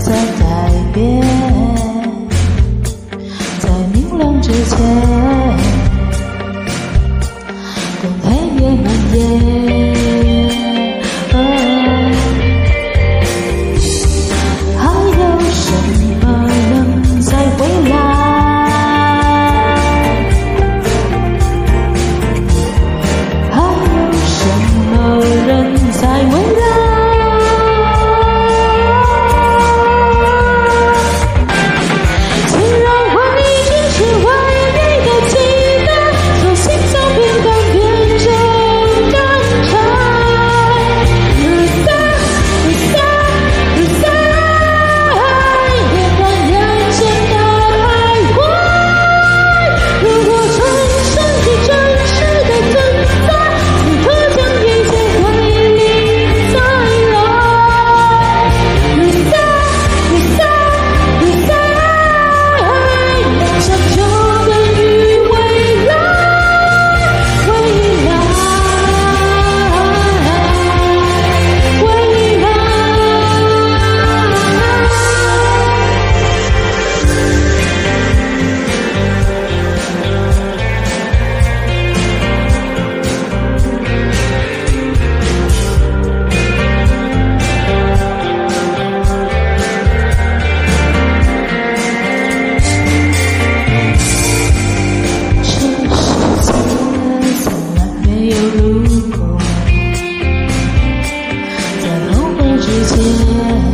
再改变，在明亮之前。时间。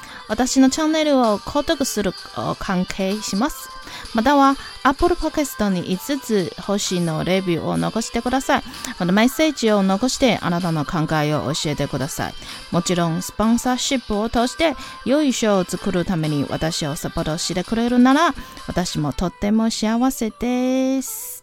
私のチャンネルを購読する関係します。または Apple Podcast に5つ星のレビューを残してください。またメッセージを残してあなたの考えを教えてください。もちろんスポンサーシップを通して良い賞を作るために私をサポートしてくれるなら私もとっても幸せです。